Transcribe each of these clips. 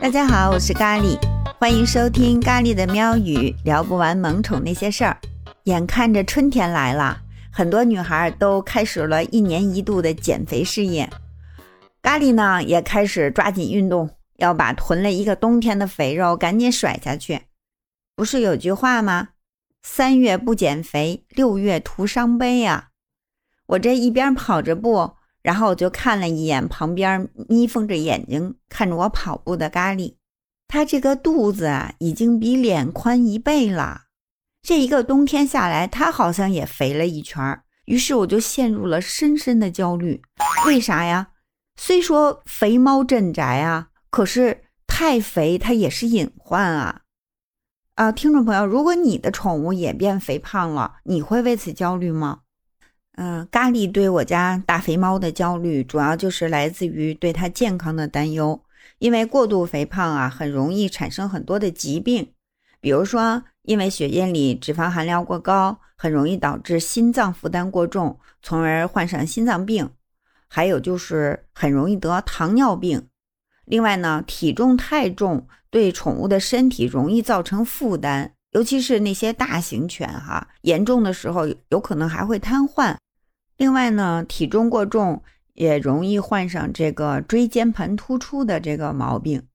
大家好，我是咖喱，欢迎收听咖喱的喵语，聊不完萌宠那些事儿。眼看着春天来了，很多女孩都开始了一年一度的减肥事业。咖喱呢，也开始抓紧运动，要把囤了一个冬天的肥肉赶紧甩下去。不是有句话吗？三月不减肥，六月徒伤悲呀。我这一边跑着步。然后我就看了一眼旁边眯缝着眼睛看着我跑步的咖喱，他这个肚子啊已经比脸宽一倍了。这一个冬天下来，他好像也肥了一圈儿于是我就陷入了深深的焦虑。为啥呀？虽说肥猫镇宅啊，可是太肥它也是隐患啊！啊，听众朋友，如果你的宠物也变肥胖了，你会为此焦虑吗？嗯，咖喱对我家大肥猫的焦虑，主要就是来自于对它健康的担忧。因为过度肥胖啊，很容易产生很多的疾病，比如说，因为血液里脂肪含量过高，很容易导致心脏负担过重，从而患上心脏病；还有就是很容易得糖尿病。另外呢，体重太重对宠物的身体容易造成负担，尤其是那些大型犬哈，严重的时候有可能还会瘫痪。另外呢，体重过重也容易患上这个椎间盘突出的这个毛病。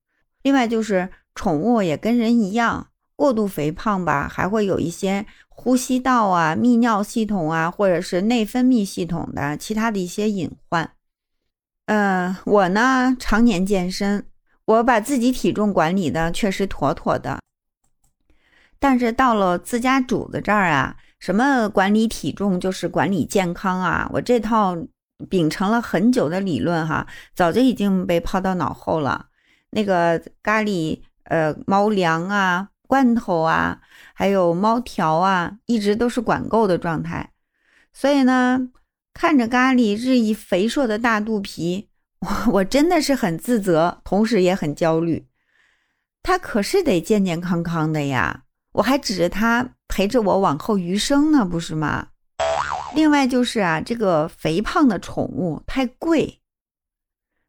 另外就是宠物也跟人一样，过度肥胖吧，还会有一些呼吸道啊、泌尿系统啊，或者是内分泌系统的其他的一些隐患。嗯，我呢常年健身，我把自己体重管理的确实妥妥的。但是到了自家主子这儿啊。什么管理体重就是管理健康啊！我这套秉承了很久的理论哈，早就已经被抛到脑后了。那个咖喱呃猫粮啊、罐头啊，还有猫条啊，一直都是管够的状态。所以呢，看着咖喱日益肥硕的大肚皮，我我真的是很自责，同时也很焦虑。它可是得健健康康的呀。我还指着它陪着我往后余生呢，不是吗？另外就是啊，这个肥胖的宠物太贵，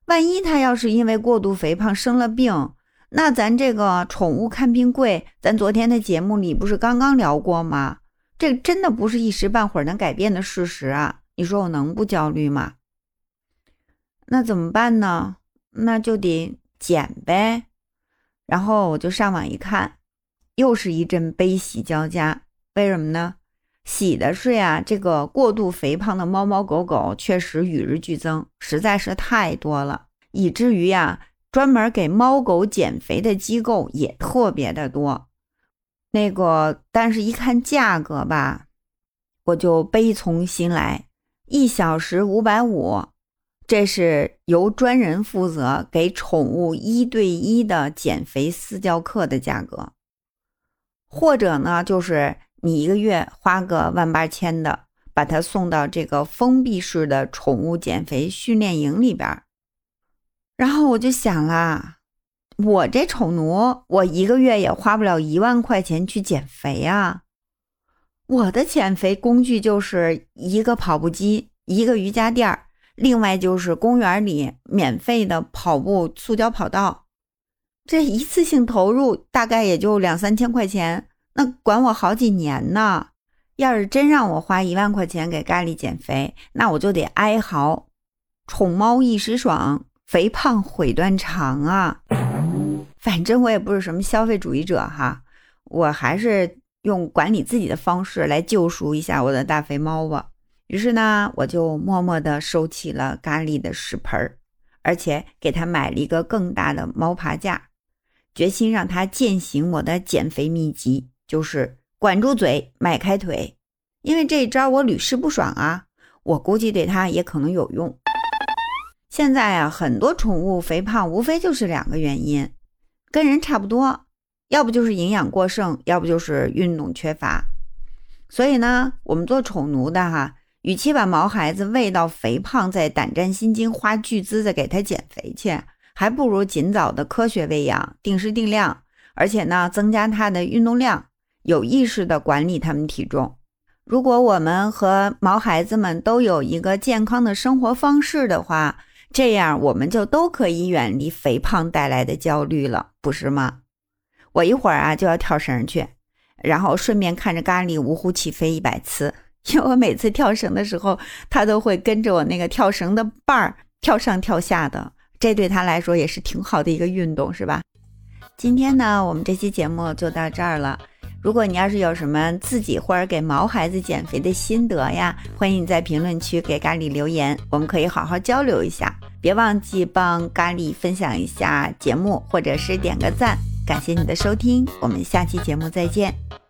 万一它要是因为过度肥胖生了病，那咱这个宠物看病贵，咱昨天的节目里不是刚刚聊过吗？这真的不是一时半会儿能改变的事实啊！你说我能不焦虑吗？那怎么办呢？那就得减呗。然后我就上网一看。又是一阵悲喜交加，为什么呢？喜的是呀，这个过度肥胖的猫猫狗狗确实与日俱增，实在是太多了，以至于呀，专门给猫狗减肥的机构也特别的多。那个，但是一看价格吧，我就悲从心来，一小时五百五，这是由专人负责给宠物一对一的减肥私教课的价格。或者呢，就是你一个月花个万八千的，把它送到这个封闭式的宠物减肥训练营里边然后我就想啦，我这宠奴，我一个月也花不了一万块钱去减肥啊。我的减肥工具就是一个跑步机，一个瑜伽垫儿，另外就是公园里免费的跑步塑胶跑道。这一次性投入大概也就两三千块钱，那管我好几年呢。要是真让我花一万块钱给咖喱减肥，那我就得哀嚎：宠猫一时爽，肥胖毁断肠啊！反正我也不是什么消费主义者哈，我还是用管理自己的方式来救赎一下我的大肥猫吧。于是呢，我就默默地收起了咖喱的屎盆儿，而且给他买了一个更大的猫爬架。决心让他践行我的减肥秘籍，就是管住嘴，迈开腿。因为这一招我屡试不爽啊，我估计对他也可能有用。现在啊，很多宠物肥胖无非就是两个原因，跟人差不多，要不就是营养过剩，要不就是运动缺乏。所以呢，我们做宠奴的哈，与其把毛孩子喂到肥胖，再胆战心惊花巨资的给他减肥去。还不如尽早的科学喂养，定时定量，而且呢，增加它的运动量，有意识的管理它们体重。如果我们和毛孩子们都有一个健康的生活方式的话，这样我们就都可以远离肥胖带来的焦虑了，不是吗？我一会儿啊就要跳绳去，然后顺便看着咖喱呜呼起飞一百次，因为我每次跳绳的时候，它都会跟着我那个跳绳的伴儿跳上跳下的，这对他来说也是挺好的一个运动，是吧？今天呢，我们这期节目就到这儿了。如果你要是有什么自己或者给毛孩子减肥的心得呀，欢迎你在评论区给咖喱留言，我们可以好好交流一下。别忘记帮咖喱分享一下节目，或者是点个赞。感谢你的收听，我们下期节目再见。